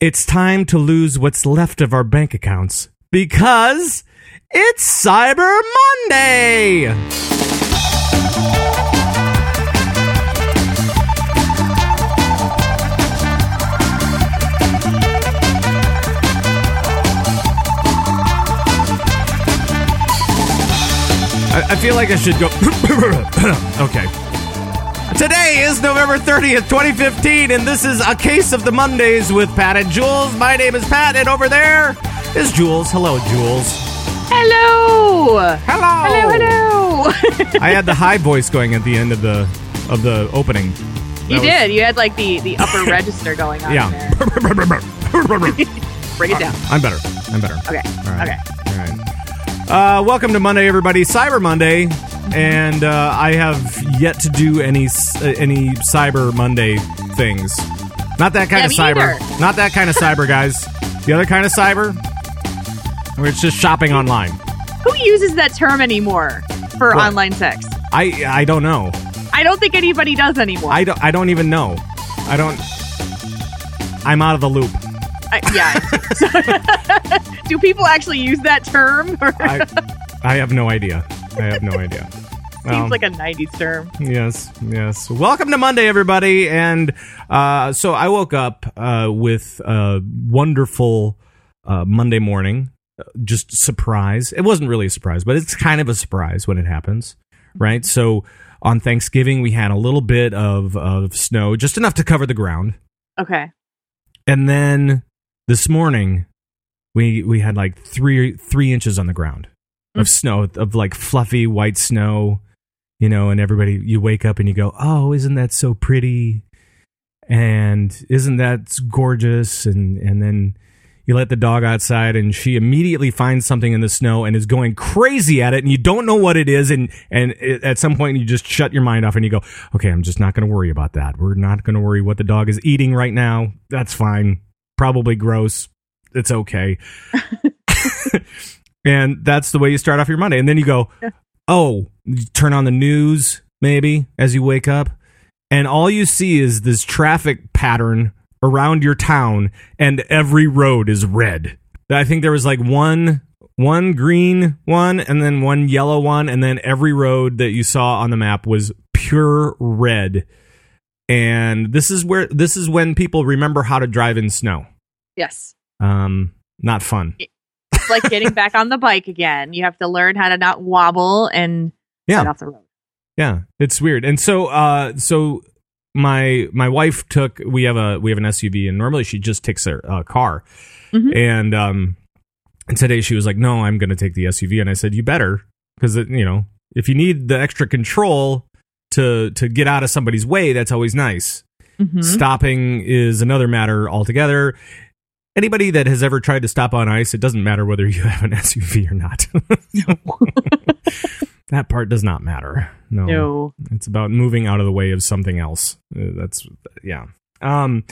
It's time to lose what's left of our bank accounts because it's Cyber Monday. I, I feel like I should go. okay. Today is November 30th, 2015, and this is a case of the Mondays with Pat and Jules. My name is Pat, and over there is Jules. Hello, Jules. Hello. Hello. Hello. Hello. I had the high voice going at the end of the of the opening. you That was- did. You had like the the upper register going on. Yeah. Bring it down. I'm better. I'm better. Okay. All right. Okay. All right. Uh, welcome to Monday, everybody. Cyber Monday, and uh, I have yet to do any uh, any Cyber Monday things. Not that kind Yeah, of cyber. either. Not that kind of cyber, guys. The other kind of cyber, where it's just shopping online. Who uses that term anymore for What? online sex? I I don't know. I don't think anybody does anymore. I don't I don't even know. I don't. I'm out of the loop. I- yeah. Do people actually use that term? I I have no idea. I have no idea. Seems like a '90s term. Yes, yes. Welcome to Monday, everybody. And uh, so I woke up uh, with a wonderful uh, Monday morning. uh, Just surprise. It wasn't really a surprise, but it's kind of a surprise when it happens, right? So on Thanksgiving, we had a little bit of, of snow, just enough to cover the ground. Okay. And then this morning, we we had like three three inches on the ground of snow, of like fluffy white snow, you know. And everybody, you wake up and you go, "Oh, isn't that so pretty?" And isn't that gorgeous? And and then you let the dog outside, and she immediately finds something in the snow and is going crazy at it, and you don't know what it is. And and it, at some point, you just shut your mind off and you go, "Okay, I'm just not going to worry about that. We're not going to worry what the dog is eating right now. That's fine. Probably gross. It's okay." and that's the way you start off your Monday. And then you go, "Oh, you turn on the news maybe as you wake up." and all you see is this traffic pattern around your town and every road is red i think there was like one one green one and then one yellow one and then every road that you saw on the map was pure red and this is where this is when people remember how to drive in snow Yes. um not fun It's like getting back on the bike again. You have to learn how to not wobble and Yeah. get off the road. Yeah, it's weird. And so uh so my my wife took we have a we have an SUV and normally she just takes a, a car. Mhm. And um and today she was like, "No, I'm going to take the SUV." And I said, "You better because you know, if you need the extra control to to get out of somebody's way, that's always nice. Mhm. Stopping is another matter altogether." Anybody that has ever tried to stop on ice, it doesn't matter whether you have an SUV or not. that part does not matter. No. No. It's about moving out of the way of something else. Uh, That's yeah. Um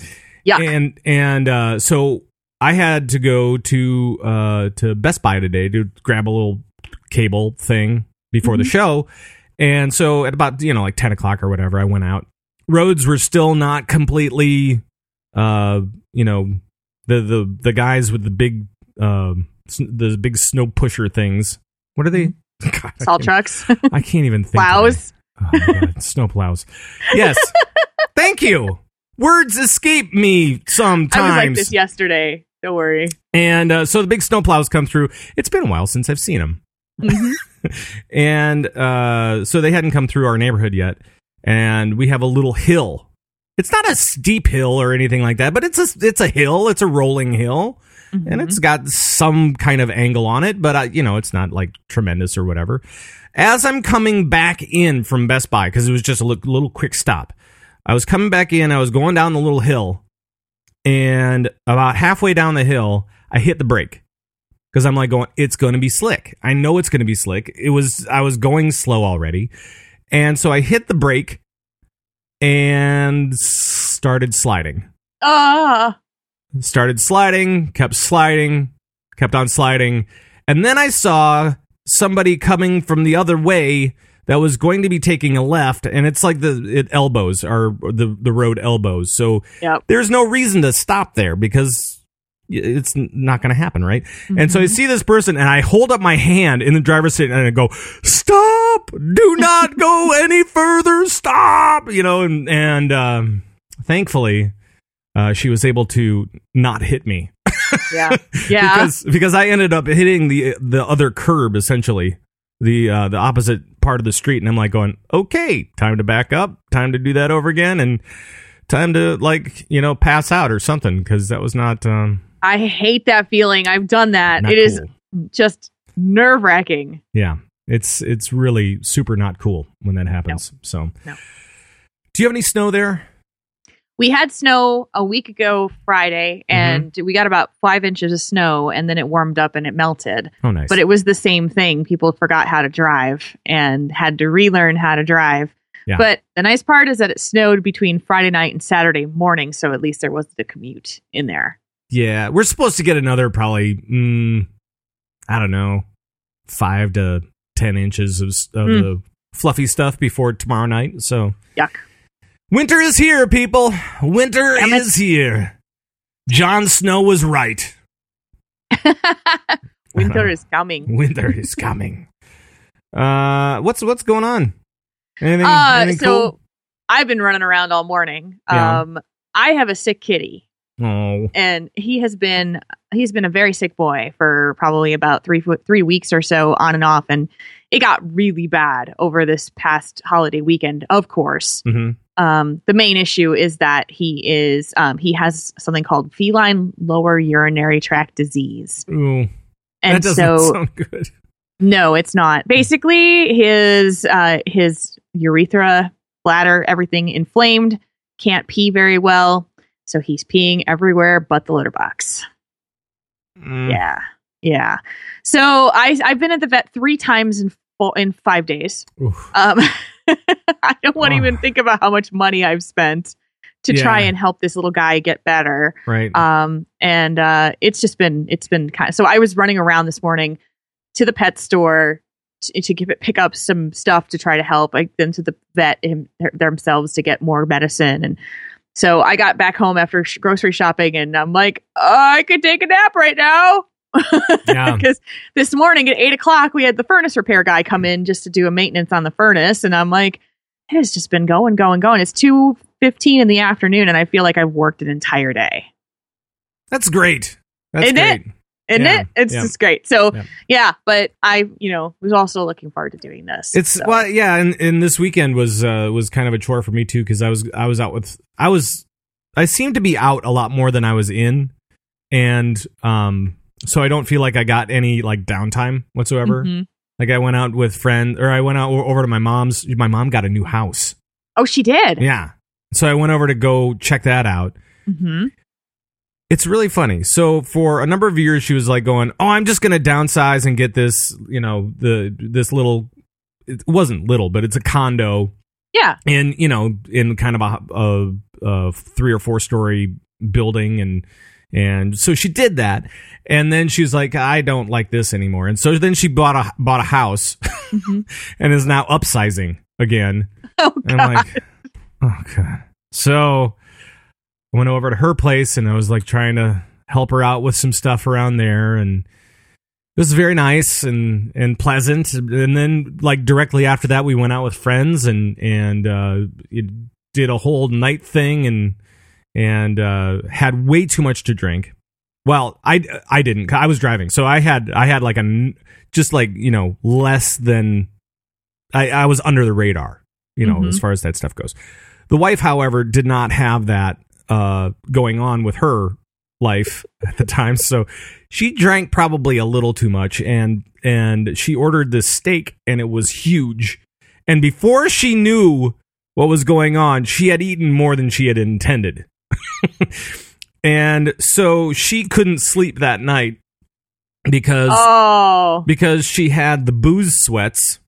Yuck. and and uh so I had to go to uh to Best Buy today to grab a little cable thing before the show. And so at about you know like 10 o'clock or whatever, I went out. Roads were still not completely uh you know the the the guys with the big um the big snow pusher things. What are they? God, Salt can't- trucks. I can't even think. Plows. Oh God, snow plows. Yes. Thank you. Words escape me sometimes. I was like this yesterday. Don't worry. And uh, so the big snow plows come through. It's been a while since I've seen them. Mhm. And uh, so they hadn't come through our neighborhood yet. And we have a little hill. It's not a steep hill or anything like that, but it's a it's a hill. It's a rolling hill, and Mhm. it's got some kind of angle on it. But uh, you know, it's not like tremendous or whatever. As I'm coming back in from Best Buy because it was just a li- little quick stop, I was coming back in. I was going down the little hill, and about halfway down the hill, I hit the brake because I'm like going, it's going to be slick. I know it's going to be slick. It was, I was going slow already. And so I hit the brake and started sliding. Ah. Started sliding, kept sliding, kept on sliding. And then I saw somebody coming from the other way that was going to be taking a left and it's like the it elbows are the the road elbows. So Yep. there's no reason to stop there because it's not going to happen, right? And so I see this person and I hold up my hand in the driver's seat and I go, stop, do not go any further. Stop, you know, and, and, um, thankfully, uh, she was able to not hit me Yeah. Yeah. because, because I ended up hitting the, the other curb essentially the, uh, the opposite part of the street. And I'm like going, okay, time to back up, time to do that over again. And, Time to like you know pass out or something because that was not um I hate that feeling. I've done that. It is cool. just nerve wracking. Yeah, it's it's really super not cool when that happens. So, No. Do you have any snow there? We had snow a week ago Friday, Mm-hmm. and we got about five inches of snow, and then it warmed up and it melted. Oh, nice. But it was the same thing. People forgot how to drive and had to relearn how to drive. Yeah. But the nice part is that it snowed between Friday night and Saturday morning, so at least there was the commute in there. yeah, we're supposed to get another probably mm, I don't know five to ten inches of, of Mm. the fluffy stuff before tomorrow night. So Yuck. Winter is here, people. Winter is here. Jon Snow was right. Winter is coming. Winter is coming. Uh, what's what's going on? Anything? Uh, anything so cool? I've been running around all morning. Yeah. Um, I have a sick kitty, Oh, and he has been he's been a very sick boy for probably about three three weeks or so, on and off, and it got really bad over this past holiday weekend. Of course, hmm um, the main issue is that he is um, he has something called feline lower urinary tract disease, Ooh, that and doesn't so sound good. no, it's not. Basically, his uh, his urethra, bladder, everything inflamed. Can't pee very well, so he's peeing everywhere but the litter box. Mm. Yeah, yeah. So I I've been at the vet three times in fo- in five days. Um, I don't want to Oh. even think about how much money I've spent to try and help this little guy get better Right. um and uh it's just been it's been kind of so i was running around this morning to the pet store to, to give it pick up some stuff to try to help like then to the vet him, themselves to get more medicine and so i got back home after sh- grocery shopping and i'm like oh, i could take a nap right now Yeah. because this morning at eight o'clock we had the furnace repair guy come in just to do a maintenance on the furnace and i'm like it has just been going going going it's 2.15 in the afternoon and i feel like i've worked an entire day That's great. That's Isn't it? great. isn't Yeah, it? It's yeah. just great. So Yeah. yeah. but I, you know, was also looking forward to doing this. It's so. well, yeah, and, and this weekend was uh, was kind of a chore for me too because I was I was out with I was I seemed to be out a lot more than I was in, and um, so I don't feel like I got any like downtime whatsoever. Mhm. Like I went out with friends, or I went out over to my mom's. My mom got a new house. Oh, she did. Yeah, so I went over to go check that out. hmm It's really funny. So for a number of years, she was like going, "Oh, I'm just going to downsize and get this, you know, the this little. It wasn't little, but it's a condo Yeah. And you know in kind of a, a, a three or four story building and and so she did that. And then she's like i don't like this anymore. And so then she bought a bought a house Mhm. and is now upsizing again. Oh and God. i'm like oh god. So i went over to her place and i was like trying to help her out with some stuff around there. And it was very nice and and pleasant. And then like directly after that we went out with friends and and uh did a whole night thing. And and uh had way too much to drink. Well i i didn't. I was driving so i had i had like a just like you know less than i i was under the radar you know Mhm. as far as that stuff goes. The wife however did not have that uh going on with her life at the time so she drank probably a little too much and and she ordered this steak and it was huge. And before she knew what was going on she had eaten more than she had intended and so she couldn't sleep that night because Oh. because she had the booze sweats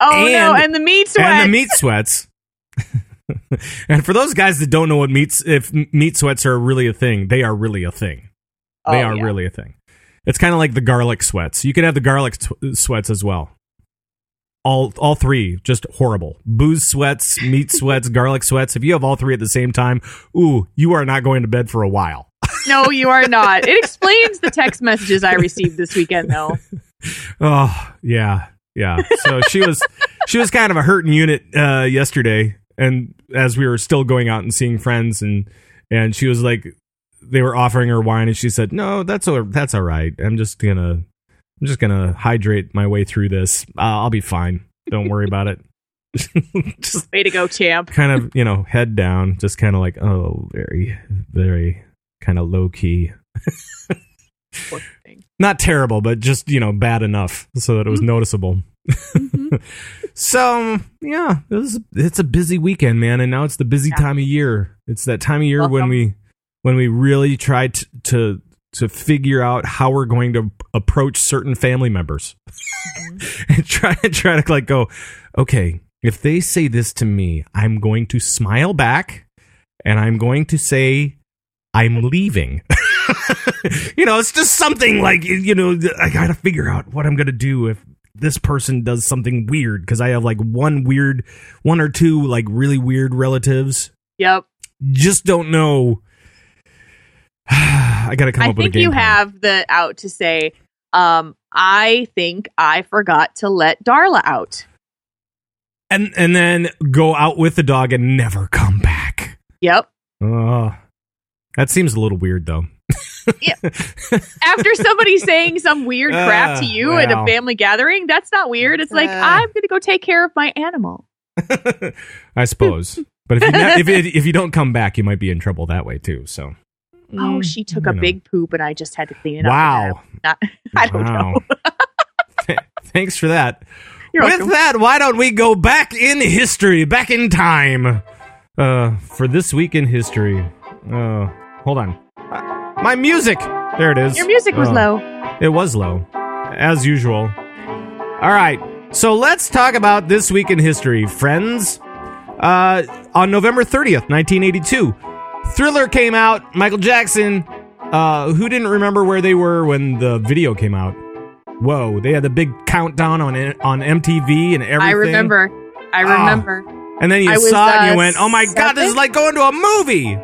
Oh no! and- And the meat sweat. and the meat sweats. and for those guys that don't know what meats, if meat sweats are really a thing, they are really a thing. They Oh, are yeah. really a thing. It's kind of like the garlic sweats. You can have the garlic sw- sweats as well. All all three just horrible. Booze sweats, meat sweats, garlic sweats. If you have all three at the same time, ooh, you are not going to bed for a while. no, you are not. It explains the text messages I received this weekend, though. Oh yeah, yeah. So she was she was kind of a hurting unit uh, yesterday, and as we were still going out and seeing friends, and and she was like, they were offering her wine, and she said, "No, that's all, that's all right. I'm just gonna I'm just gonna hydrate my way through this. Uh, I'll be fine. Don't worry about it." just Way to go, champ. kind of you know head down, just kind of like oh, very very kind of low key. Not terrible, but just you know bad enough so that it was noticeable. Mhm. so yeah, it was, it's a busy weekend, man, and now it's the busy Yeah. time of year. It's that time of year when we when we really try to to to figure out how we're going to approach certain family members mm-hmm. and try and try to like go, okay, if they say this to me, I'm going to smile back and I'm going to say I'm leaving. you know, it's just something like you- know, I got to figure out what I'm going to do if this person does something weird because I have like one weird one or two like really weird relatives. Yep. Just don't know. I got to come I up with a think you plan. have the out to say, um, I think I forgot to let Darla out. and and then go out with the dog and never come back. Yep. Oh, that seems a little weird though. After somebody saying some weird crap Uh, to you at a family gathering, that's not weird. It's like, Uh. I'm going to go take care of my animal. I suppose, but if you ne- if it, if you don't come back, you might be in trouble that way too. So, Oh, Mm, she took a know. big poop and I just had to clean it wow. up. Not, I don't know. Wow. Th- Thanks for that. You're With welcome. that, why don't we go back in history, back in time, uh, for this week in history? Uh, hold on, Uh, my music. There it is. Your music was Oh. low. It was low, as usual. All right, so let's talk about this week in history, friends. Uh, on November 30th, 1982, Thriller came out. Michael Jackson. Uh, who didn't remember where they were when the video came out? Whoa, they had the big countdown on on MTV and everything. I remember. I Ah. remember. And then you I was, saw it and you uh, went, "Oh my god, this is like going to a movie."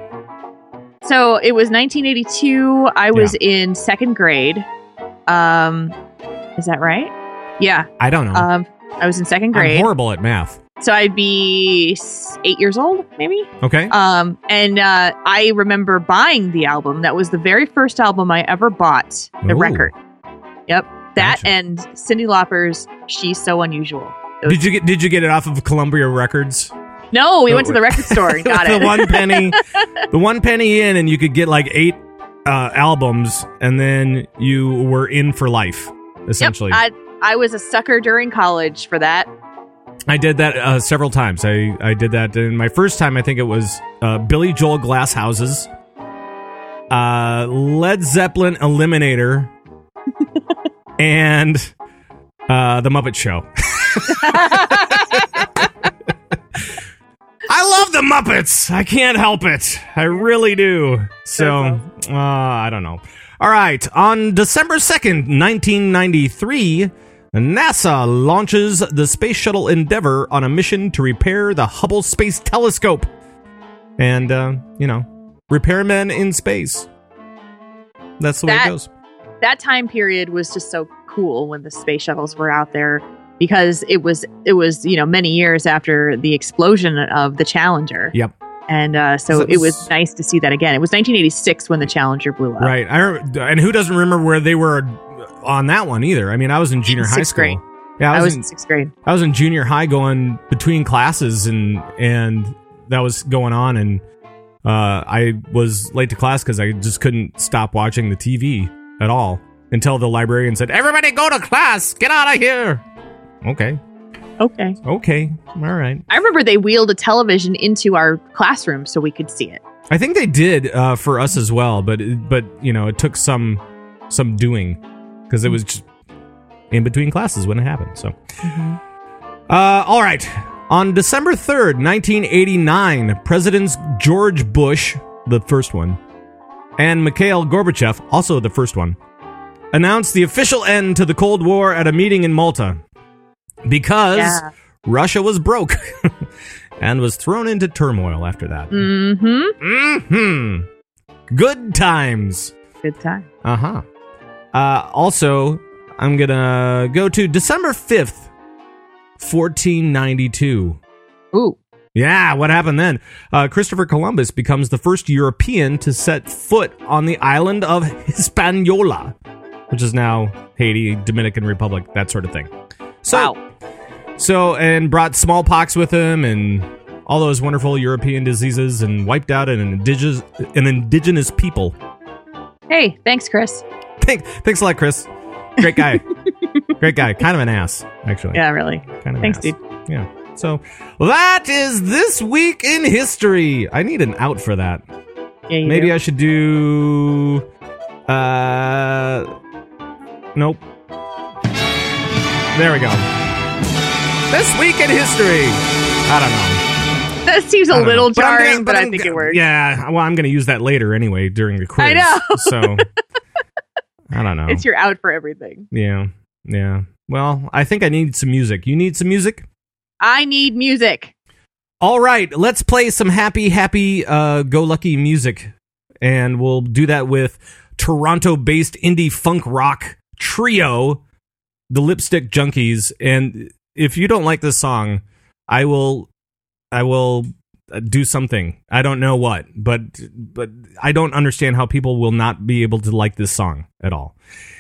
So it was 1982. I was in second grade. Um, is that right? Yeah. I don't know. Um, I was in second I'm grade, horrible at math. So I'd be eight years old, maybe. Okay. Um, and uh, I remember buying the album. That was the very first album I ever bought. The Ooh. record. Yep. That Gotcha. and Cyndi Lauper's "She's So Unusual." Did you get Did you get it off of Columbia Records? No, we No, went to the record store and got the it. one penny, the one penny in, and you could get like eight uh, albums, and then you were in for life. Essentially, Yep, I I was a sucker during college for that. I did that uh, several times. I I did that in my first time. I think it was uh, Billy Joel Glass Houses, uh, Led Zeppelin Eliminator, and uh, the Muppet Show. I love the Muppets. I can't help it. I really do. So, uh, I don't know. All right. On December 2nd, 1993, NASA launches the Space Shuttle Endeavour on a mission to repair the Hubble Space Telescope. And, uh, you know, repairmen in space. That's the way That- it goes. that time period was just so cool when the space shuttles were out there because it was it was you know many years after the explosion of the Challenger. Yep. And uh, so So it was nice to see that again. It was 1986 when the Challenger blew up. Right. I and who doesn't remember where they were on that one either? I mean, I was in junior high school. grade. Yeah, I was in, in sixth grade. I was in junior high going between classes and and that was going on and uh, I was late to class because I just couldn't stop watching the TV at all until the librarian said, "Everybody go to class, get out of here." Okay, Okay. okay, all right. I remember they wheeled a television into our classroom so we could see it. I think they did uh, for us as well, but but you know it took some some doing because it was just in between classes when it happened. So. Uh, all right. On December 3rd, 1989, Presidents George Bush, the first one, and Mikhail Gorbachev, also the first one, announced the official end to the Cold War at a meeting in Malta because Yeah. Russia was broke and was thrown into turmoil after that. Mm-hmm. hmm Good times. Good time. Uh-huh. Uh Also, I'm gonna go to December fifth, fourteen ninety two. Ooh. Yeah, what happened then? Uh, Christopher Columbus becomes the first European to set foot on the island of Hispaniola, which is now Haiti, Dominican Republic, that sort of thing. So, wow. so and brought smallpox with him and all those wonderful European diseases and wiped out an indigenous an indigenous people. Hey, thanks, Chris. Thank, thanks a lot, Chris. Great guy. Great guy. Kind of an ass, actually. Yeah, really. Kind of Thanks, ass. dude. Yeah. So that is this week in history. I need an out for that. Yeah, you Maybe do. I should do. Uh, nope. There we go. This week in history. I don't know. that seems a little know. But jarring, gonna- but, I I'm think it works. Yeah. Well, I'm going to use that later anyway during the quiz. I know. so I don't know. It's your out for everything. yeah. Yeah. Well, I think I need some music. You need some music? I need music. All right, let's play some happy, happy, uh, go lucky music. And we'll do that with Toronto based indie funk rock trio, the Lipstick Junkies. And if you don't like this song, I will, I will do something. I don't know what, but, but I don't understand how people will not be able to like this song at all.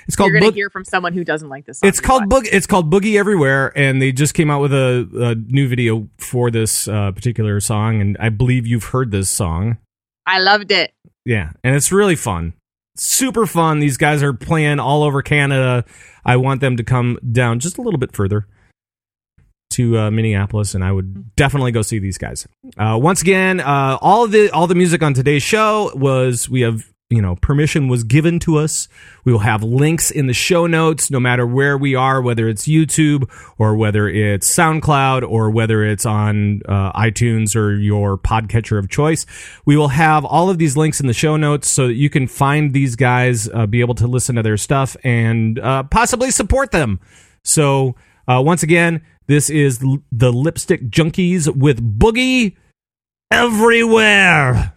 It's called You're going to hear from someone who doesn't like this song. it's called Boog- It's called Boogie Everywhere, and they just came out with a, a new video for this uh, particular song, and I believe you've heard this song. I loved it. Yeah, and it's really fun, super fun. These guys are playing all over Canada. I want them to come down just a little bit further to uh, Minneapolis, and I would definitely go see these guys. Uh, once again, uh, all of the all the music on today's show was we have you know permission was given to us. We will have links in the show notes, no matter where we are, whether it's YouTube or whether it's SoundCloud or whether it's on uh, iTunes or your podcatcher of choice. We will have all of these links in the show notes so that you can find these guys, uh, be able to listen to their stuff, and uh, possibly support them. So uh, once again, this is the Lipstick Junkies with Boogie Everywhere.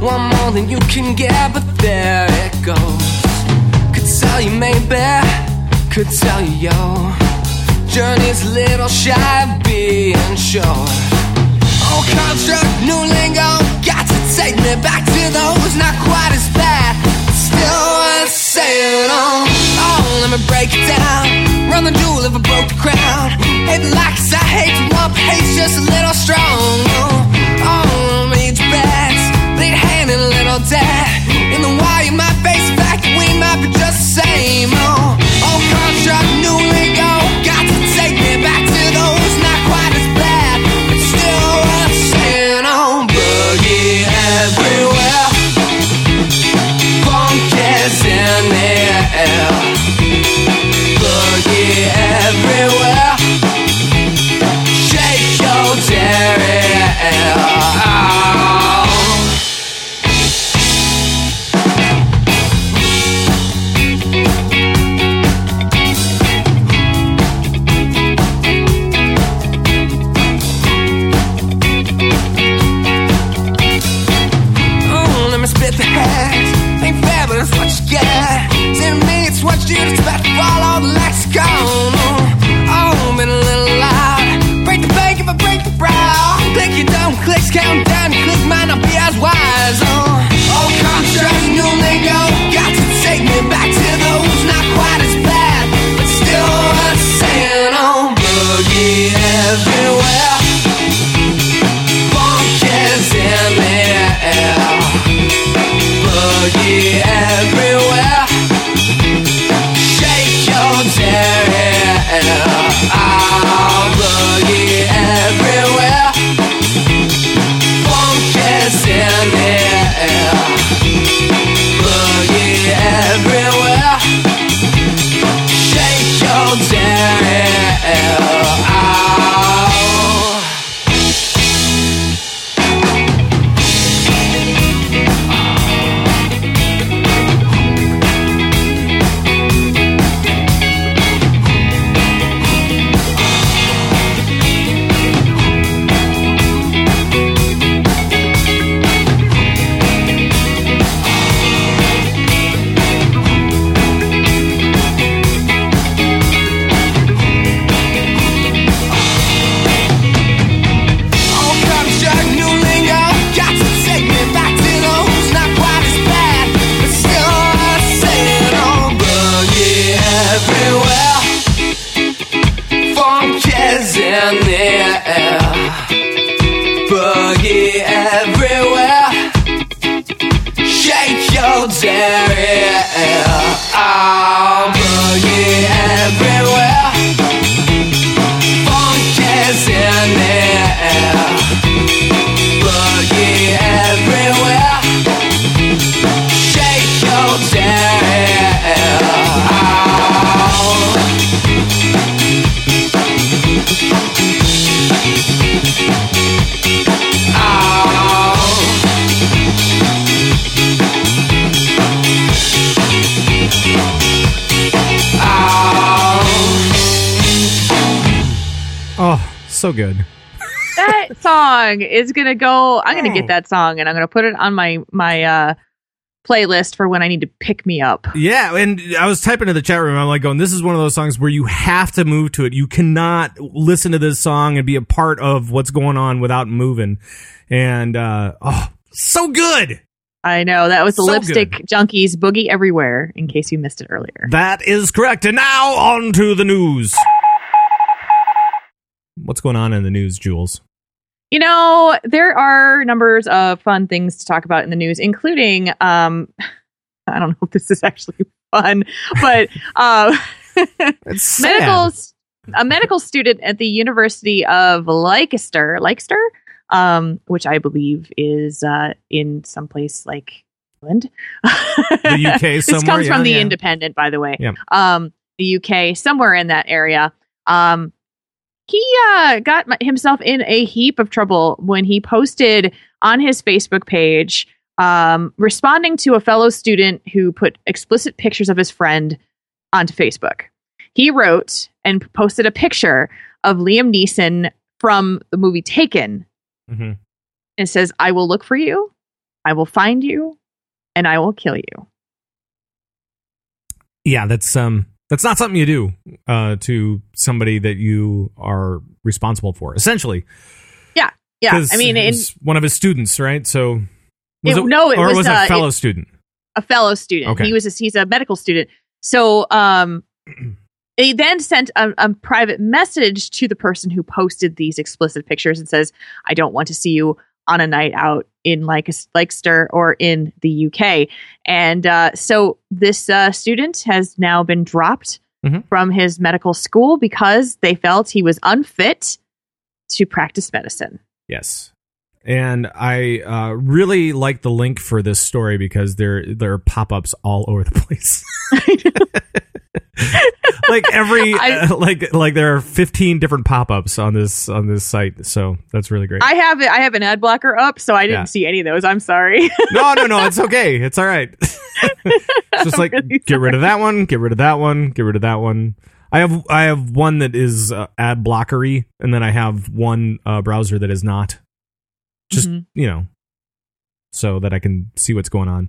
One more than you can get, but there A little shy of being short. Old oh, construct, new lingo, got to take me back to those not quite as bad, still worth saying on. Oh, let me break it down. Run the jewel if I broke the crown. Hate the likes, I hate to one pace, just a little strong. Oh, oh your bets, bleed hand and a little debt. In the wire, might face the fact we might be just the same. Oh, so good. that song is gonna go. I'm gonna Oh. get that song and I'm gonna put it on my my uh playlist for when I need to pick me up. Yeah, and I was typing in the chat room. I'm like, going, this is one of those songs where you have to move to it. You cannot listen to this song and be a part of what's going on without moving. And uh, oh, so good. I know that was the So lipstick good. junkies boogie everywhere. In case you missed it earlier. That is correct. And now on to the news. What's going on in the news, Jules? You know, there are numbers of fun things to talk about in the news, including um I don't know if this is actually fun, but uh medical a medical student at the University of Leicester, Leicester, um, which I believe is uh, in some place like England. The UK this somewhere, comes yeah, from the yeah. Independent, by the way. Yeah. Um, the UK, somewhere in that area. Um, he uh, got himself in a heap of trouble when he posted on his Facebook page, um, responding to a fellow student who put explicit pictures of his friend onto Facebook. He wrote and posted a picture of Liam Neeson from the movie Taken. Mhm. It says, I will look for you, I will find you, and I will kill you. Yeah, that's um that's not something you do uh to somebody that you are responsible for. Essentially, Yeah. 'Cause I mean, it one of his students, right? So was It- no, it or was, was uh, a fellow student. a fellow student. Okay. He was a, he's a medical student. So um they then sent a, a private message to the person who posted these explicit pictures and says, "I don't want to see you on a night out in Leic- Leicester or in the UK." And uh, so this uh, student has now been dropped Mhm. from his medical school because they felt he was unfit to practice medicine. Yes. And I uh, really like the link for this story because there there are pop ups all over the place. like every I- uh, like like there are 15 different pop ups on this on this site, so that's really great. I have it. I have an ad blocker up, so I didn't Yeah. see any of those. I'm sorry. no, no, no, it's okay. It's all right. It's just like really get rid of that one, get rid of that one, get rid of that one. I have I have one that is uh, ad blockery, and then I have one uh, browser that is not. Just Mhm. you know, so that I can see what's going on.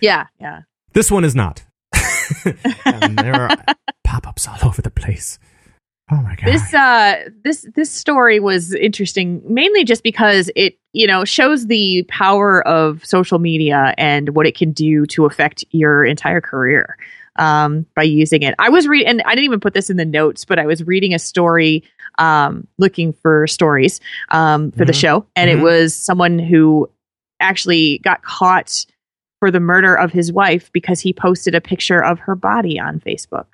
yeah, yeah. This one is not. there are pop ups all over the place. Oh my god! This uh this this story was interesting mainly just because it, you know, shows the power of social media and what it can do to affect your entire career um by using it. I was reading and I didn't even put this in the notes, but I was reading a story um looking for stories um for the Mhm. show and Mhm. it was someone who actually got caught for the murder of his wife because he posted a picture of her body on Facebook.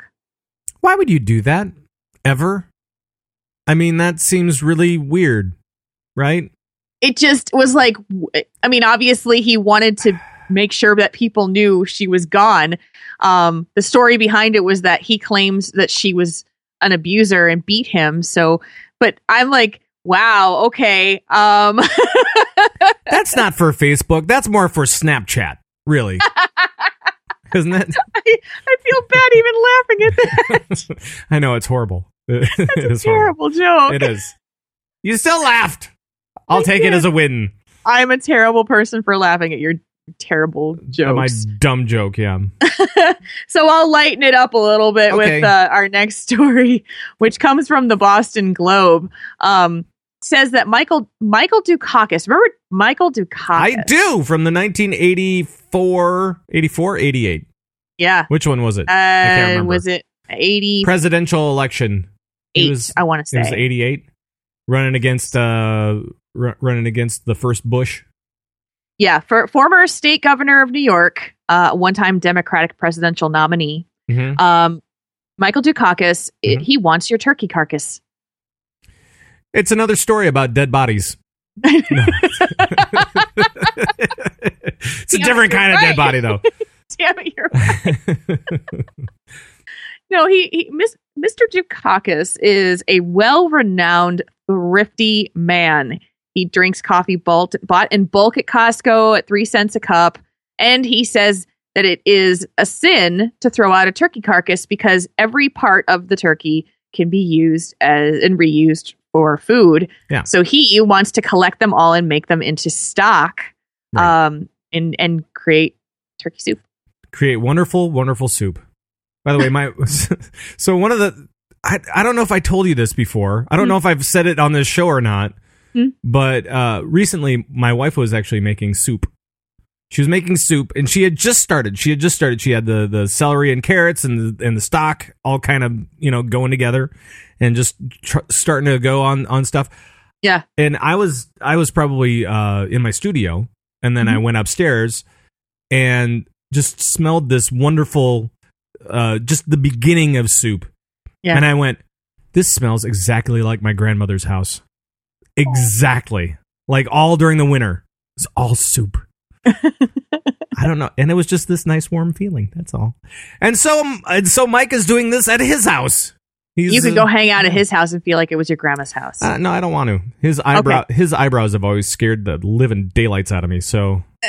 Why would you do that? Ever? I mean, that seems really weird, right? it just was like I mean obviously he wanted to make sure that people knew she was gone um the story behind it was that he claims that she was an abuser and beat him so but i'm like wow okay um That's not for Facebook. That's more for Snapchat, really. Isn't it? i feel bad even laughing at that I know it's horrible. It is horrible. terrible joke It is. You still laughed. I'll I take it as a win. i'm a terrible person for laughing at your terrible My jokes dumb joke, yeah. so I'll lighten it up a little bit Okay. with uh, our next story, which comes from the Boston Globe. Um, says that Michael Michael Dukakis, remember Michael Dukakis? I do from the 1984, 84, 88. Yeah. Which one was it? Uh, remember. was it eighty Presidential election. Eight? was- I want to say. It was say 88. Running against uh, r- running against the first Bush. Yeah, for former state governor of New York, uh, one time Democratic presidential nominee, Mm-hmm. um, Michael Dukakis, it- Mhm. he wants your turkey carcass. It's another story about dead bodies. It's a different kind of dead body, though. Damn it, you're No, he, he Mis- Mr. Dukakis is a well-renowned, thrifty man. He drinks coffee bought, bought in bulk at Costco at three cents a cup, and he says that it is a sin to throw out a turkey carcass because every part of the turkey can be used as and reused for food. Yeah. So he wants to collect them all and make them into stock, Right. um, and and create turkey soup. Create wonderful, wonderful soup. By the way, my so one of the I, I don't know if I told you this before. I don't Hmm. know if I've said it on this show or not. Hmm. But uh, recently, my wife was actually making soup. She was making soup, and she had just started. She had just started. She had the the celery and carrots and the and the stock all kind of you know going together, and just tr- starting to go on on stuff. Yeah. And I was I was probably uh, in my studio, and then I Mhm. went upstairs, and just smelled this wonderful, uh, just the beginning of soup. Yeah. And I went, this smells exactly like my grandmother's house. Exactly. Like all during the winter. It's all soup. I don't know. And it was just this nice warm feeling. That's all. And so and so Mike is doing this at his house. He's, you could uh, go hang out at his house and feel like it was your grandma's house. uh, no, I don't want to. His eyebrow his eyebrows have always scared the living daylights out of me. So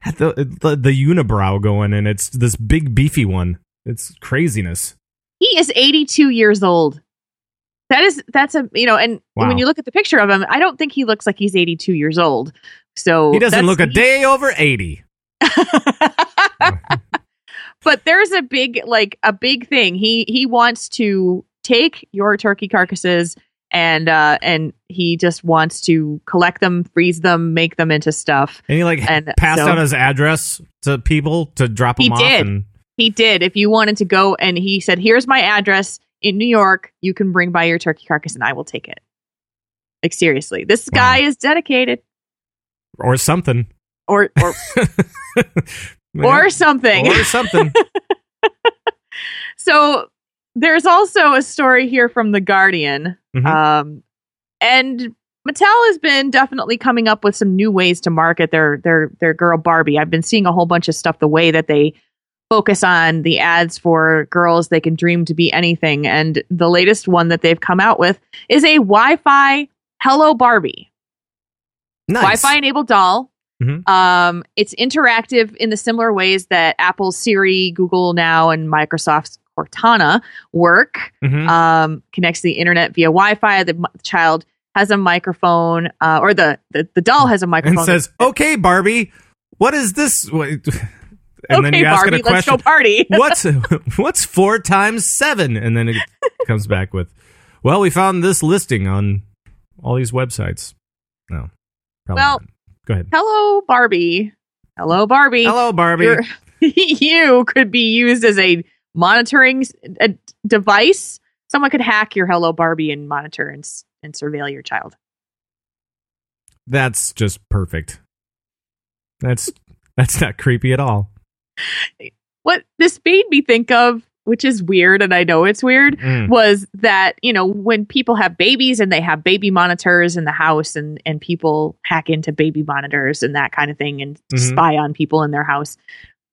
had the, the the unibrow going and it's this big beefy one. It's craziness. he is 82 years old. That is that's a you know, and Wow. when you look at the picture of him, I don't think he looks like he's 82 years old. So He doesn't look a day over 80. but there's a big like a big thing. He he wants to take your turkey carcasses and uh and he just wants to collect them, freeze them, make them into stuff. And he like And passed so- out his address to people to drop He them off. did. And He did. If you wanted to go and he said, "Here's my address in New York. You can bring by your turkey carcass and I will take it." Like seriously, this Wow. guy is dedicated, or something. or or or something. Or something. so there's also a story here from the Guardian, Mhm. um, and Mattel has been definitely coming up with some new ways to market their their their girl Barbie. I've been seeing a whole bunch of stuff the way that they focus on the ads for girls they can dream to be anything and the latest one that they've come out with is a Wi-Fi Hello Barbie. nice. Wi-Fi enabled doll. Mhm. Um, it's interactive in the similar ways that Apple's Siri, Google Now, and Microsoft's Cortana work. Mhm. Um, connects to the internet via Wi-Fi. The m- child has a microphone, uh, or the, the the doll has a microphone. and says, "Okay, Barbie, what is this?" And then "Okay, you ask Barbie, it a question. let's go party." what's what's four times seven? And then it comes back with, "Well, we found this listing on all these websites." No, probably Well, not. Go ahead. Hello, Barbie. Hello, Barbie. Hello, Barbie. You're- you could be used as a monitoring a device. Someone could hack your Hello Barbie and monitor and, and surveil your child. That's just perfect. That's that's not creepy at all. What this made me think of, which is weird, and I know it's weird, Mm. was that you know when people have babies and they have baby monitors in the house, and and people hack into baby monitors and that kind of thing, and Mhm. spy on people in their house.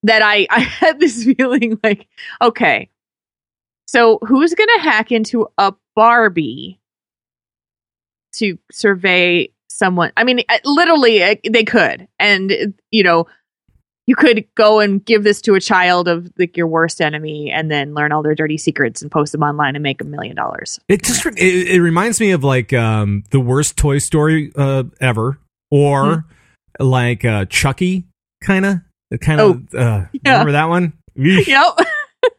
That I I had this feeling like, okay, so who's gonna hack into a Barbie to survey someone? I mean, literally, they could, and you know. You could go and give this to a child of like your worst enemy, and then learn all their dirty secrets and post them online and make a million dollars. It just it, it reminds me of like um the worst Toy Story uh, ever, or like uh, Chucky, kind of, kind of. uh, yeah. Remember that one? Eesh, Yep.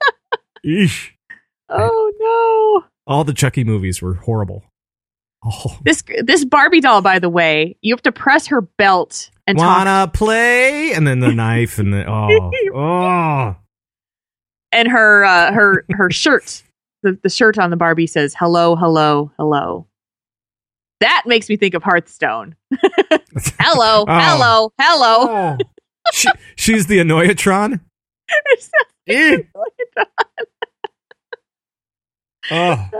eesh. oh no. All the Chucky movies were horrible. Oh, This this Barbie doll, by the way, you have to press her belt and wanna play? And then the knife and the oh oh. and her uh, her her shirt. The, the shirt on the Barbie says "Hello, hello, hello." That makes me think of Hearthstone. hello, Oh. hello, hello. Oh. she, she's the Annoyatron. Eh. Oh,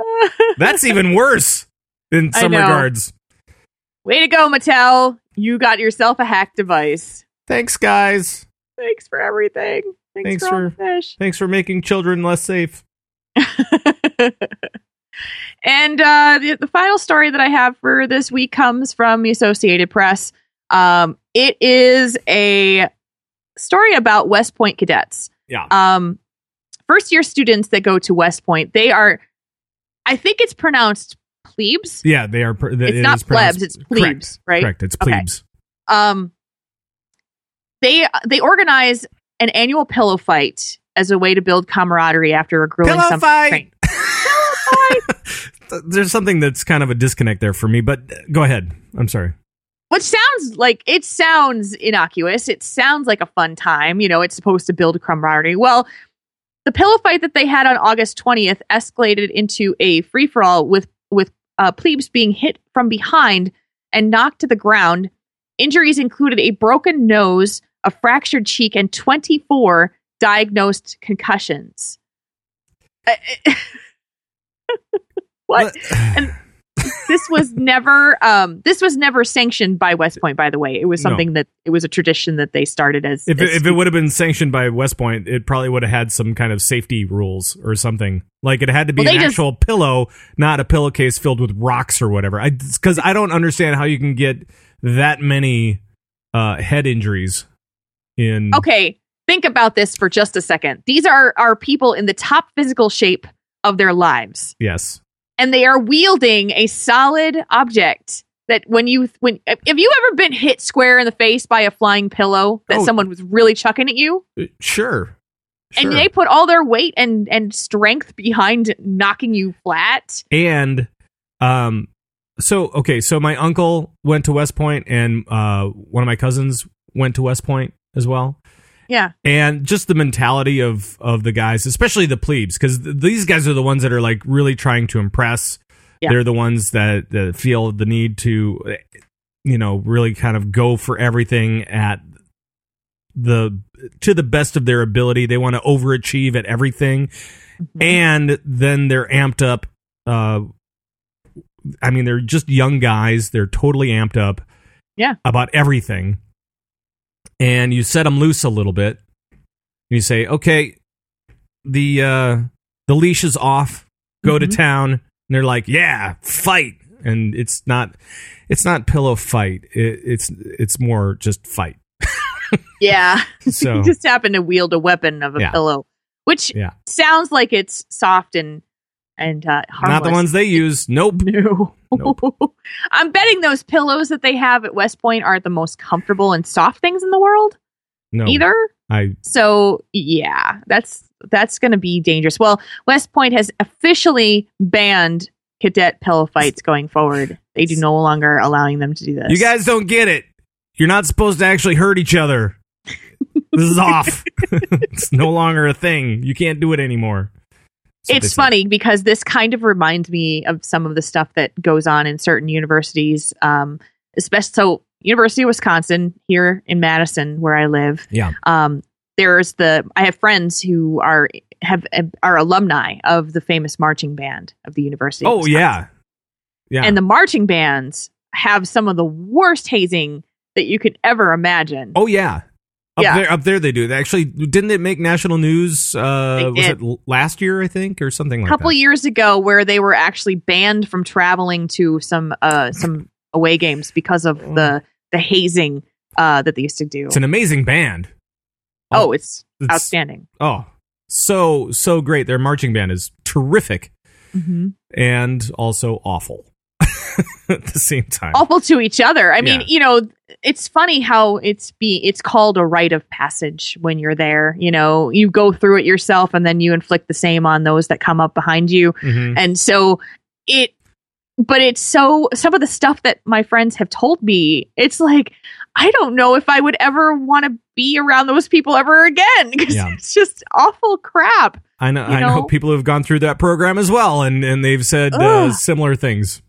that's even worse in some regards. Way to go, Mattel. You got yourself a hack device. Thanks, guys. Thanks for everything. Thanks, Thanks for, for- fish. Thanks for making children less safe. and uh, the, the final story that I have for this week comes from the Associated Press. Um, it is a story about West Point cadets. Yeah. Um, first year students that go to West Point, they are, I think it's pronounced plebes. Yeah, they are. pr- It's it not plebs, it's correct, right? Correct. It's Okay. um they they organize an annual pillow fight as a way to build camaraderie after a grueling Pillow summer fight. There's something that's kind of a disconnect there for me, but uh, go ahead. I'm sorry. Which sounds like it sounds innocuous. It sounds like a fun time. You know, it's supposed to build camaraderie. Well, the pillow fight that they had on August 20th escalated into a free for all with with uh, plebes being hit from behind and knocked to the ground. Injuries included a broken nose, a fractured cheek, and 24 diagnosed concussions. Uh, what? And this was never um this was never sanctioned by West Point by the way. It was No. something that it was a tradition that they started as If as it, if it would have been sanctioned by West Point, it probably would have had some kind of safety rules or something. Like it had to be Well, an just- actual pillow, not a pillowcase filled with rocks or whatever. I because I don't understand how you can get that many uh, head injuries in. Okay, think about this for just a second. These are are people in the top physical shape of their lives Yes. And they are wielding a solid object that when you when have you ever been hit square in the face by a flying pillow that Oh. someone was really chucking at you Uh, Sure. and Sure. they put all their weight and and strength behind knocking you flat and um so okay so my uncle went to west point and uh one of my cousins went to west point as well yeah and just the mentality of of the guys especially the plebes because th- these guys are the ones that are like really trying to impress Yeah. they're the ones that, that feel the need to you know really kind of go for everything at the to the best of their ability they want to overachieve at everything Mm-hmm. and then they're amped up uh i mean they're just young guys they're totally amped up Yeah. about everything and you set them loose a little bit. You say okay the uh the leash is off. Go to Mhm. town. And they're like yeah fight. And it's not it's not pillow fight. It, it's it's more just fight. Yeah. So you just happen to wield a weapon of a Yeah. pillow, which yeah. sounds like it's soft and and uh, harmless. not the ones they use nope No. Nope. I'm betting those pillows that they have at West Point aren't the most comfortable and soft things in the world no either. i So yeah, that's that's going to be dangerous. Well, West Point has officially banned cadet pillow fights going forward. They do no longer allowing them to do this. You guys don't get it. You're not supposed to actually hurt each other. This is off. it's no longer a thing. You can't do it anymore. They it's funny because this kind of reminds me of some of the stuff that goes on in certain universities um especially so university of wisconsin here in madison where i live Yeah. um there's the i have friends who are have are alumni of the famous marching band of the university of Oh yeah. Yeah. and the marching bands have some of the worst hazing that you could ever imagine oh yeah. Up Yeah. there up there they do. They actually didn't it make national news uh was it last year I think or something like that. a couple that. years ago where they were actually banned from traveling to some uh some away games because of the the hazing uh that they used to do It's an amazing band. oh it's, It's- outstanding Oh. So so great. Their marching band is terrific mm-hmm. and also awful at the same time. awful to each other. I mean, you know, it's funny how it's be it's called a rite of passage when you're there. You know, you go through it yourself and then you inflict the same on those that come up behind you. Mhm. And so it but it's so some of the stuff that my friends have told me, it's like I don't know if I would ever want to be around those people ever again because Yeah. it's just awful crap. I know. You I know know? people who have gone through that program as well, and and they've said uh, similar things.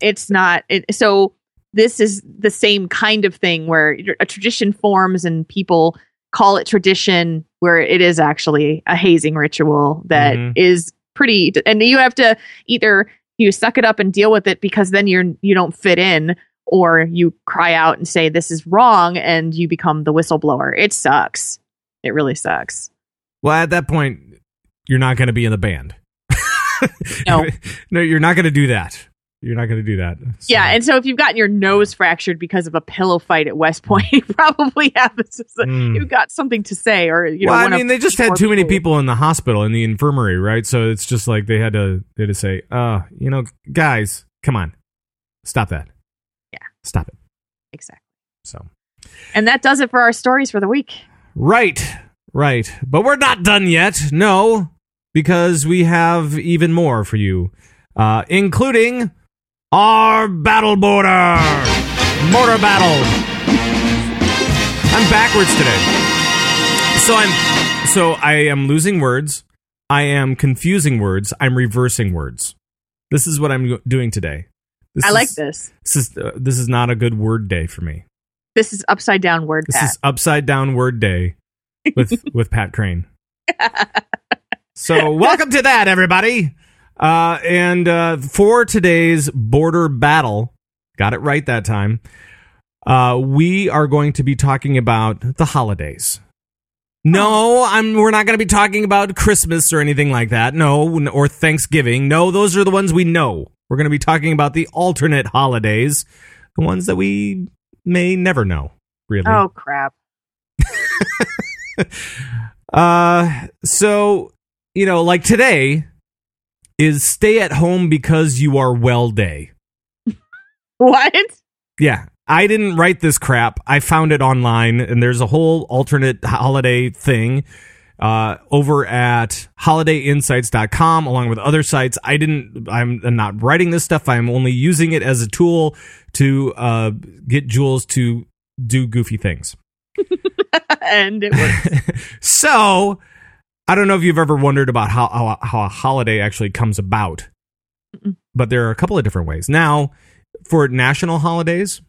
It's not. It, so this is the same kind of thing where a tradition forms and people call it tradition, where it is actually a hazing ritual that Mhm. is pretty. And you have to either you suck it up and deal with it because then you're you don't fit in, or you cry out and say this is wrong, and you become the whistleblower. It sucks. It really sucks. Well, at that point, you're not going to be in the band. No. no, you're not going to do that. You're not going to do that. So- Yeah, and so if you've gotten your nose fractured because of a pillow fight at West Point, you probably have this. Mm. You've got something to say, or you know. well, I mean, they just had too many people in the hospital in the infirmary, right? So it's just like they had to they had to say, "Uh, you know, guys, come on, stop that. Yeah. stop it." Exactly. So And that does it for our stories for the week. right, right, but we're not done yet. No, because we have even more for you, uh, including our battle border mortar battle. I'm backwards today. So I'm so I am losing words. I am confusing words. I'm reversing words. This is what I'm doing today. This I like this. This is uh, this is not a good word day for me. This is upside down word This pat. is upside down word day with with Pat Krane. So welcome to that, everybody. Uh, and uh, for today's border battle, got it right that time. Uh, we are going to be talking about the holidays. No, I'm. We're not going to be talking about Christmas or anything like that. No, or Thanksgiving. No, those are the ones we know. We're going to be talking about the alternate holidays, the ones that we may never know. Really. oh crap! Uh, so you know, like today is stay at home because you are well day. What? Yeah, I didn't write this crap. I found it online, and there's a whole alternate holiday thing uh, over at holidayinsights.com along with other sites. I didn't, I'm, I'm not writing this stuff. I'm only using it as a tool to uh, get Jules to do goofy things. and it was so I don't know if you've ever wondered about how how, how a holiday actually comes about, Mm-mm. but there are a couple of different ways. Now, for national holidays,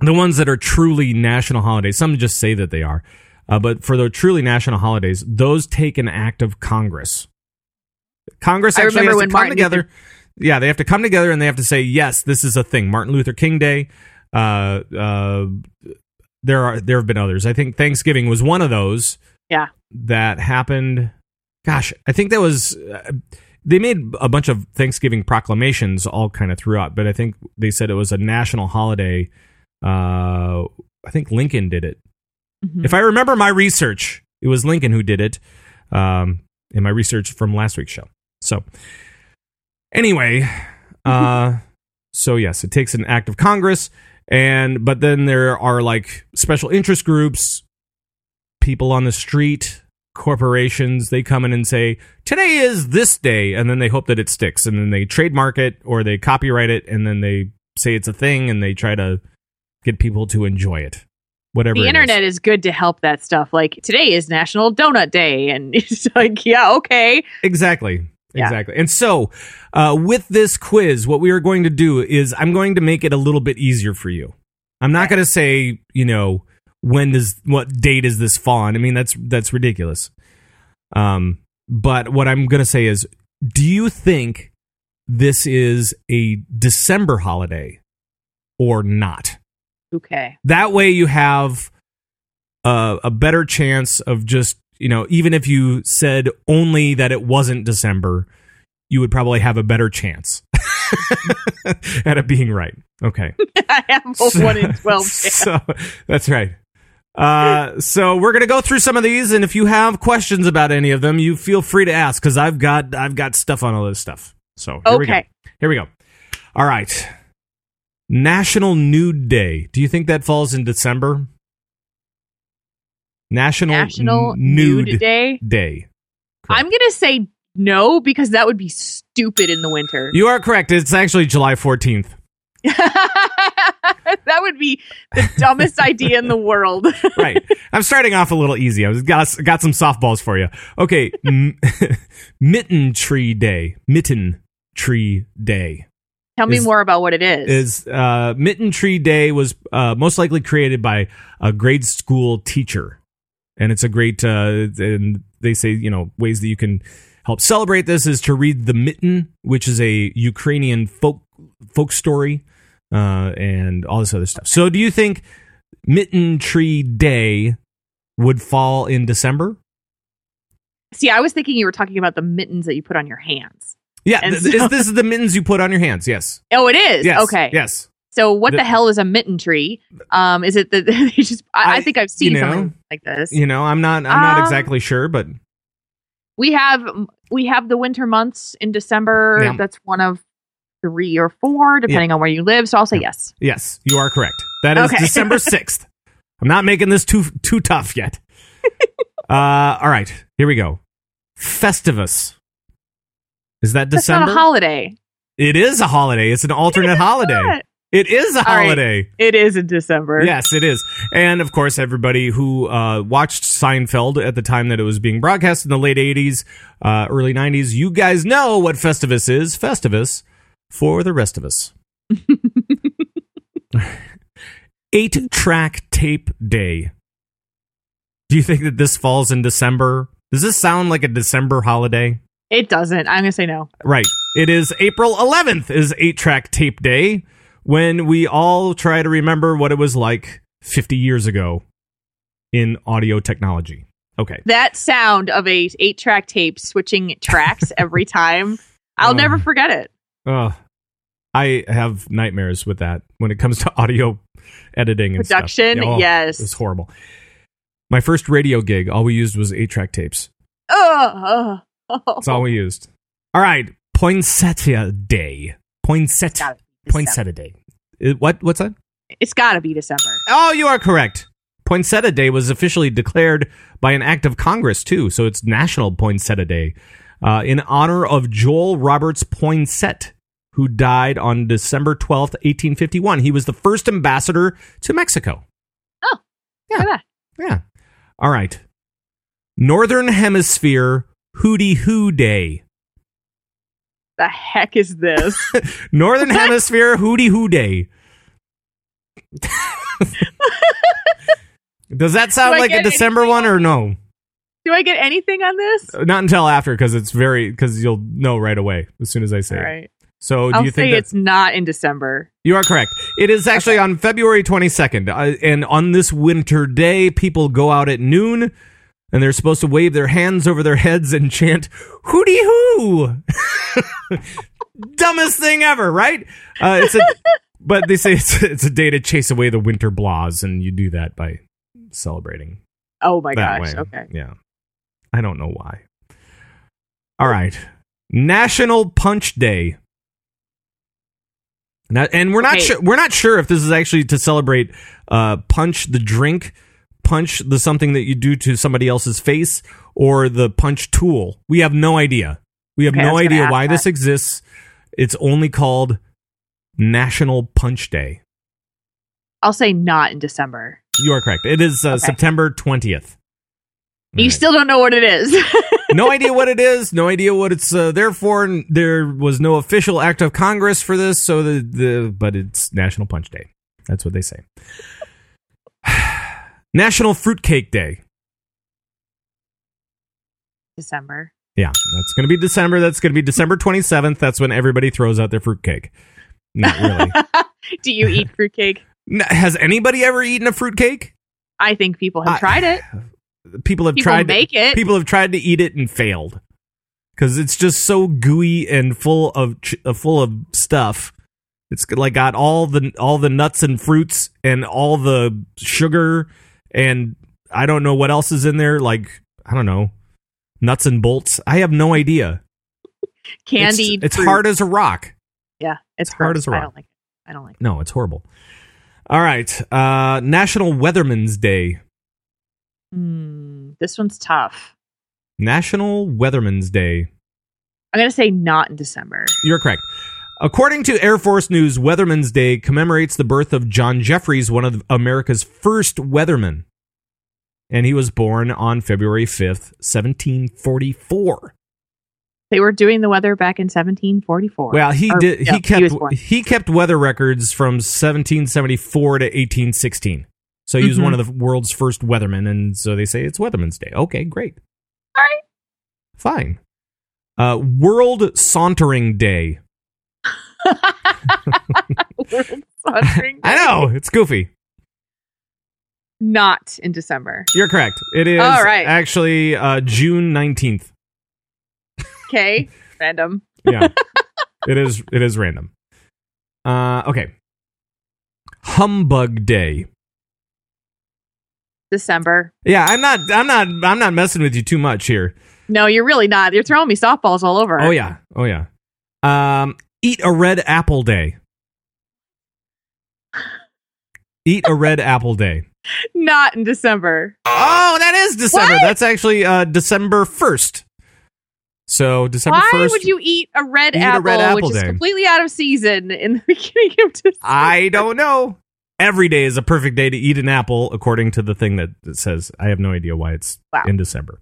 the ones that are truly national holidays, some just say that they are, uh, but for the truly national holidays, those take an act of Congress. Congress actually has to come Martin together. Luther- Yeah, they have to come together and they have to say, yes, this is a thing. Martin Luther King Day. Uh, uh, there are there have been others. I think Thanksgiving was one of those. Yeah. that happened. Gosh, I think that was. Uh, they made a bunch of Thanksgiving proclamations all kind of throughout, but I think they said it was a national holiday. Uh, I think Lincoln did it. Mhm. If I remember my research, it was Lincoln who did it. Um, in my research from last week's show. So, anyway, uh, so yes, it takes an act of Congress, and but then there are like special interest groups, people on the street, corporations. They come in and say today is this day, and then they hope that it sticks, and then they trademark it or they copyright it, and then they say it's a thing, and they try to get people to enjoy it. Whatever the internet is good to help that stuff. Like today is National Donut Day, and it's like, yeah, okay. Exactly. Yeah. Exactly. And so, uh, with this quiz, what we are going to do is I'm going to make it a little bit easier for you. I'm not going to say, you know, when does what date is this fall on? I mean, that's that's ridiculous. Um, but what I'm to say is, do you think this is a December holiday or not? Okay. that way you have a, a better chance of just you know even if you said only that it wasn't december you would probably have a better chance at it being right okay I have a one in twelve. chance. so that's right uh, so we're gonna go through some of these and if you have questions about any of them you feel free to ask because i've got i've got stuff on all this stuff. So here we go. Here we go. All right. National nude day. Do you think that falls in december? National, National N- nude, Nude Day. day. I'm gonna say no because that would be stupid in the winter. you are correct. It's actually july 14th that would be the dumbest idea in the world. right. I'm starting off a little easy. I was got got some softballs for you. Okay, M- mitten tree day. Mitten tree day. Tell me is- more about what it is. is uh, Mitten Tree Day was uh, most likely created by a grade school teacher, and it's a great. Uh, and they say you know ways that you can help celebrate this is to read the Mitten, which is a Ukrainian folk folk story, uh, and all this other stuff. So, do you think Mitten Tree Day would fall in December? See, I was thinking you were talking about the mittens that you put on your hands. Yeah, th- so- is- this is the mittens you put on your hands. Yes. Oh, it is. Yes. Okay. Yes. So what the, The- hell is a mitten tree? Um, is it the they just? I, I think I've seen you know, something like this. You know, I'm not. I'm not Um, exactly sure, but we have we have the winter months in December. Yeah. That's one of three or four, depending on where you live. So I'll say yes. Yes, you are correct. That is Okay. December sixth. I'm not making this too too tough yet. uh, all right, here we go. Festivus. Is that That's December? not a holiday. it is a holiday. It's an alternate holiday. not. It is a All right. holiday. It is in December. Yes, it is. And of course, everybody who uh, watched Seinfeld at the time that it was being broadcast in the late 80s, uh, early 90s, you guys know what Festivus is. Festivus for the rest of us. Eight track tape day. Do you think that this falls in December? Does this sound like a December holiday? It doesn't. I'm gonna say no. Right. It is April 11th is 8-track tape day when we all try to remember what it was like 50 years ago in audio technology. Okay. That sound of a eight track tape switching tracks every time. I'll Oh. never um, forget it. Uh, I have nightmares with that when it comes to audio editing and stuff. Production, Yeah, oh, yes. it's horrible. My first radio gig, all we used was 8-track tapes. Ugh. That's all we used. All right. Poinsettia Day. Poinsettia. Gotta be December. Poinsettia Day. It- what? What's that? It's got to be December. Oh, you are correct. Poinsettia Day was officially declared by an act of Congress, too. So it's National Poinsettia Day uh, in honor of Joel Roberts Poinsett, who died on December 12th, 1851. He was the first ambassador to Mexico. At that. Yeah. All right. Northern Hemisphere Hoodie-Hoo Day. The heck is this? Northern Hemisphere Hoodie-Hoo Day. Does that sound like a December one or no? Do I get anything on this? Not until after, because it's very because you'll know right away as soon as I say All it. right. So, do I'll you think say that it's not in December. you are correct? It is actually on February twenty second, uh, and on this winter day, people go out at noon, and they're supposed to wave their hands over their heads and chant "Hoodie-Hoo." Dumbest thing ever, right? Uh, it's a, but they say it's, it's a day to chase away the winter blahs, and you do that by celebrating Oh my that gosh. way. Okay. Yeah. I don't know why. All right. National Punch Day. Now, and we're not Okay. sure we're not sure if this is actually to celebrate uh punch the drink, punch the something that you do to somebody else's face or the punch tool. We have no idea. We have Okay, no idea why that. this exists. It's only called National Punch Day. I'll say not in December. You are correct. It is uh, Okay. September 20th. You Right. still don't know what it is. no idea what it is, no idea what it's uh, there for. There was no official act of Congress for this, so the, the but it's National Punch Day. That's what they say. National Fruitcake Day. December. Yeah, that's going to be December. That's going to be December 27th. That's when everybody throws out their fruitcake. Not really. Do you eat fruitcake? Has anybody ever eaten a fruitcake? I think people have I- tried it. People have People tried make it. People have tried to eat it and failed because it's just so gooey and full of ch- uh, full of stuff. It's like got all the all the nuts and fruits and all the sugar and I don't know what else is in there. Like I don't know nuts and bolts. I have no idea. Candied. It's, it's hard as a rock. Yeah, it's hard as a rock. I don't like it. I don't like it. No, it's horrible. All right, uh, National Weatherman's Day. Hmm, this one's tough. National Weatherman's Day. I'm gonna say not in December. You're correct. According to Air Force News, Weatherman's Day commemorates the birth of John Jeffries, one of America's first weathermen. And he was born on February 5th, 1744. They were doing the weather back in 1744. Well, he Or, did. yeah, he kept born. he, kept weather records from 1774 to 1816. So he was Mhm. one of the world's first weathermen, and so they say it's Weatherman's Day. Okay, great, All right. fine. Uh, World Sauntering Day. World Sauntering I know it's goofy. Not in December. You're correct. It is All right. actually uh, June 19th. Okay. Random. Yeah, it is. It is random. Uh, okay. Humbug Day. December. Yeah, I'm not. I'm not. I'm not messing with you too much here. No, you're really not. You're throwing me softballs all over. Oh yeah. Oh yeah. Um, eat a red apple day. Eat a red apple day. Not in December. Oh, that is December. What? That's actually uh December first. So December Why first. would you eat a red Eat a apple, red apple which is day. completely out of season in the beginning of December? I don't know. Every day is a perfect day to eat an apple, according to the thing that, says. I have no idea why it's Wow. in December.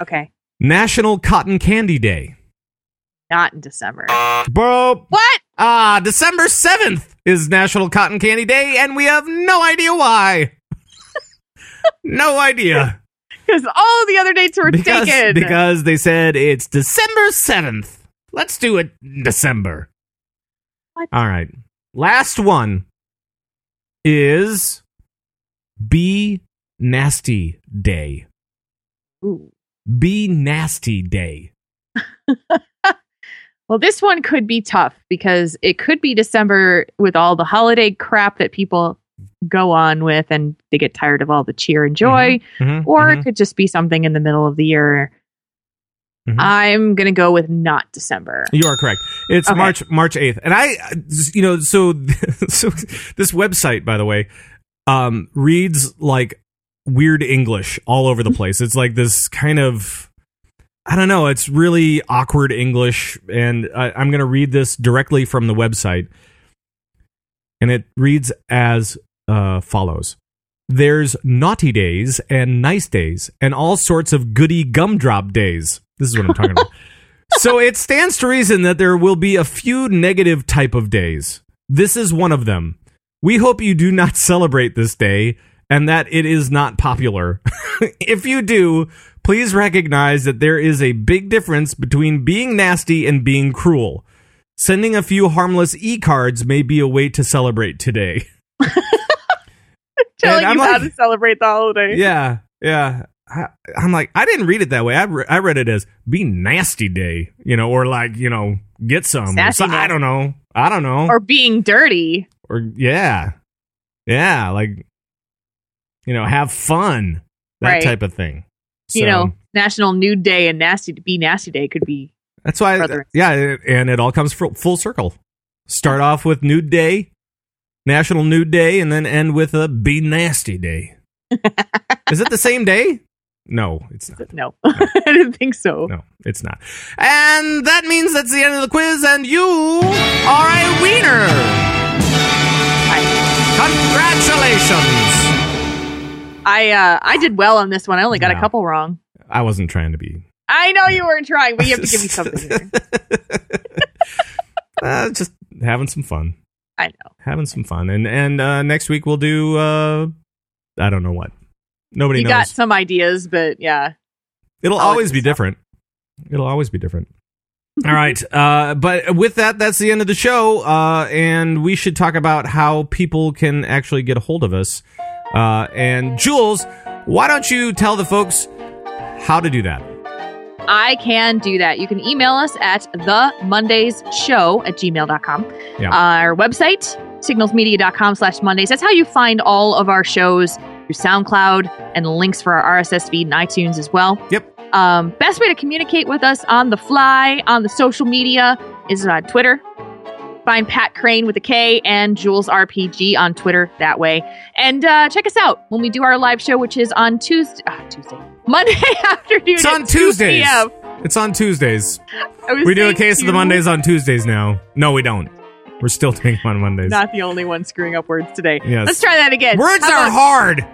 Okay. National Cotton Candy Day. Not in December. Bro, What? ah, December 7th is National Cotton Candy Day, and we have no idea why. no idea. Because all the other dates were because, taken. because they said it's December 7th. Let's do it in December. What? All right. Last one is Be Nasty Day. Ooh. Be Nasty Day. Well, this one could be tough because it could be December with all the holiday crap that people go on with and they get tired of all the cheer and joy, Mhm, or mhm. it could just be something in the middle of the year. Mhm. I'm going to go with not December. You are correct. It's Okay. March March eighth, and I, you know, so so this website, by the way, um, reads like weird English all over the place. It's like this kind of, I don't know. It's really awkward English, and I, I'm going to read this directly from the website, and it reads as uh, follows. There's naughty days and nice days and all sorts of goody gumdrop days. This is what I'm talking about. so it stands to reason that there will be a few negative type of days. This is one of them. We hope you do not celebrate this day and that it is not popular. if you do, please recognize that there is a big difference between being nasty and being cruel. Sending a few harmless e-cards may be a way to celebrate today. Telling I'm you how to celebrate the holiday. Yeah, yeah. I, I'm like, I didn't read it that way. I, re- I read it as be nasty day, you know, or like, you know, get some. So, I don't know. I don't know. Or being dirty. Or, yeah, yeah, like, you know, have fun, that Right. type of thing. You know, National Nude Day and Nasty to be Nasty Day could be. that's why, yeah, and it all comes full circle. Start off with Nude Day, National Nude Day, and then end with a Be Nasty Day. Is it the same day? No, it's not. No, I didn't think so. No, it's not. And that means that's the end of the quiz, and you are a wiener. Congratulations. I uh, I did well on this one. I only got No. a couple wrong. I wasn't trying to be. I know you weren't trying, but you have to give me something. Here. uh, just having some fun. I know. Having some fun. And and uh, next week we'll do. Uh, I don't know what. Nobody You knows. got some ideas, but yeah. It'll I'll always be up. different. It'll always be different. All right. Uh, but with that, that's the end of the show. Uh, and we should talk about how people can actually get a hold of us. Uh, and Jules, why don't you tell the folks how to do that? I can do that. You can email us at the Mondays show at gmail.com. Yeah. Our website, signalsmedia.com slash Mondays. That's how you find all of our shows through SoundCloud and links for our RSS feed and iTunes as well. Yep. Um, best way to communicate with us on the fly on the social media is on Twitter. Find Pat Krane with a K and Jules RPG on Twitter that way. And uh, check us out when we do our live show, which is on Tuesday. ah, Tuesday. Monday afternoon. It's on 2 Tuesdays. It's on Tuesdays. We do a case of the. Mondays on Tuesdays now. No, we don't. We're still doing them on Mondays. Not the only one screwing up words today. Yes. Let's try that again. Words How are hard.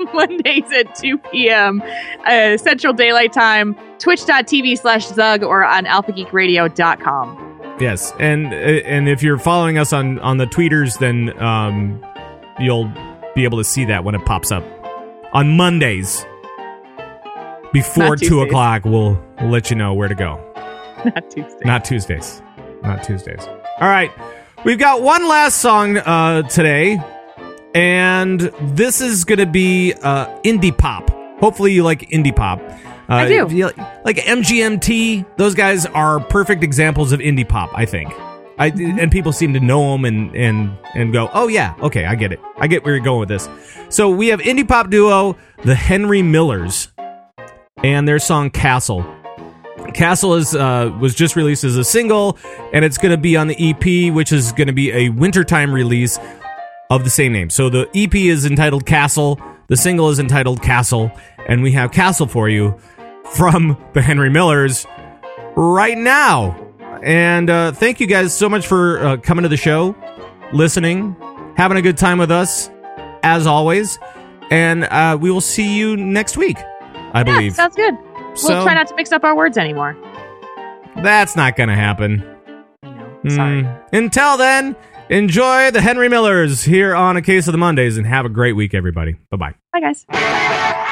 Mondays at 2 p.m. Uh, Central Daylight Time, twitch.tv slash Zug or on alphageekradio.com. Yes, and uh, and if you're following us on on the tweeters, then um, you'll be able to see that when it pops up on Mondays before two o'clock. We'll, we'll let you know where to go. Not Tuesday. Not Tuesdays. Not Tuesdays. All right. We've got one last song uh, today, and this is going to be uh, indie pop. Hopefully, you like indie pop. Uh, I do. you Like MGMT, those guys are perfect examples of indie pop, I think. I, Mm-hmm. and people seem to know them and, and, and go, oh, yeah, okay, I get it. I get where you're going with this. So we have indie pop duo, the Henry Millers, and their song Castle. Castle is uh, was just released as a single, and it's going to be on the EP, which is going to be a wintertime release of the same name. So the EP is entitled Castle, the single is entitled Castle, and we have Castle for you from the Henry Millers right now. And uh, thank you guys so much for uh, coming to the show, listening, having a good time with us, as always. And uh, we will see you next week, I Yeah, believe. sounds good. So- we'll try not to mix up our words anymore. That's not going to happen. I know. Sorry. Mm. Until then, enjoy the Henry Millers here on A Case of the Mondays and have a great week, everybody. Bye bye. Bye, guys.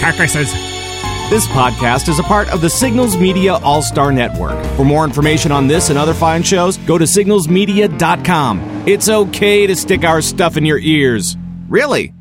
Carcasses. This podcast is a part of the Signals Media All Star Network. For more information on this and other fine shows, go to signalsmedia.com. It's okay to stick our stuff in your ears. Really?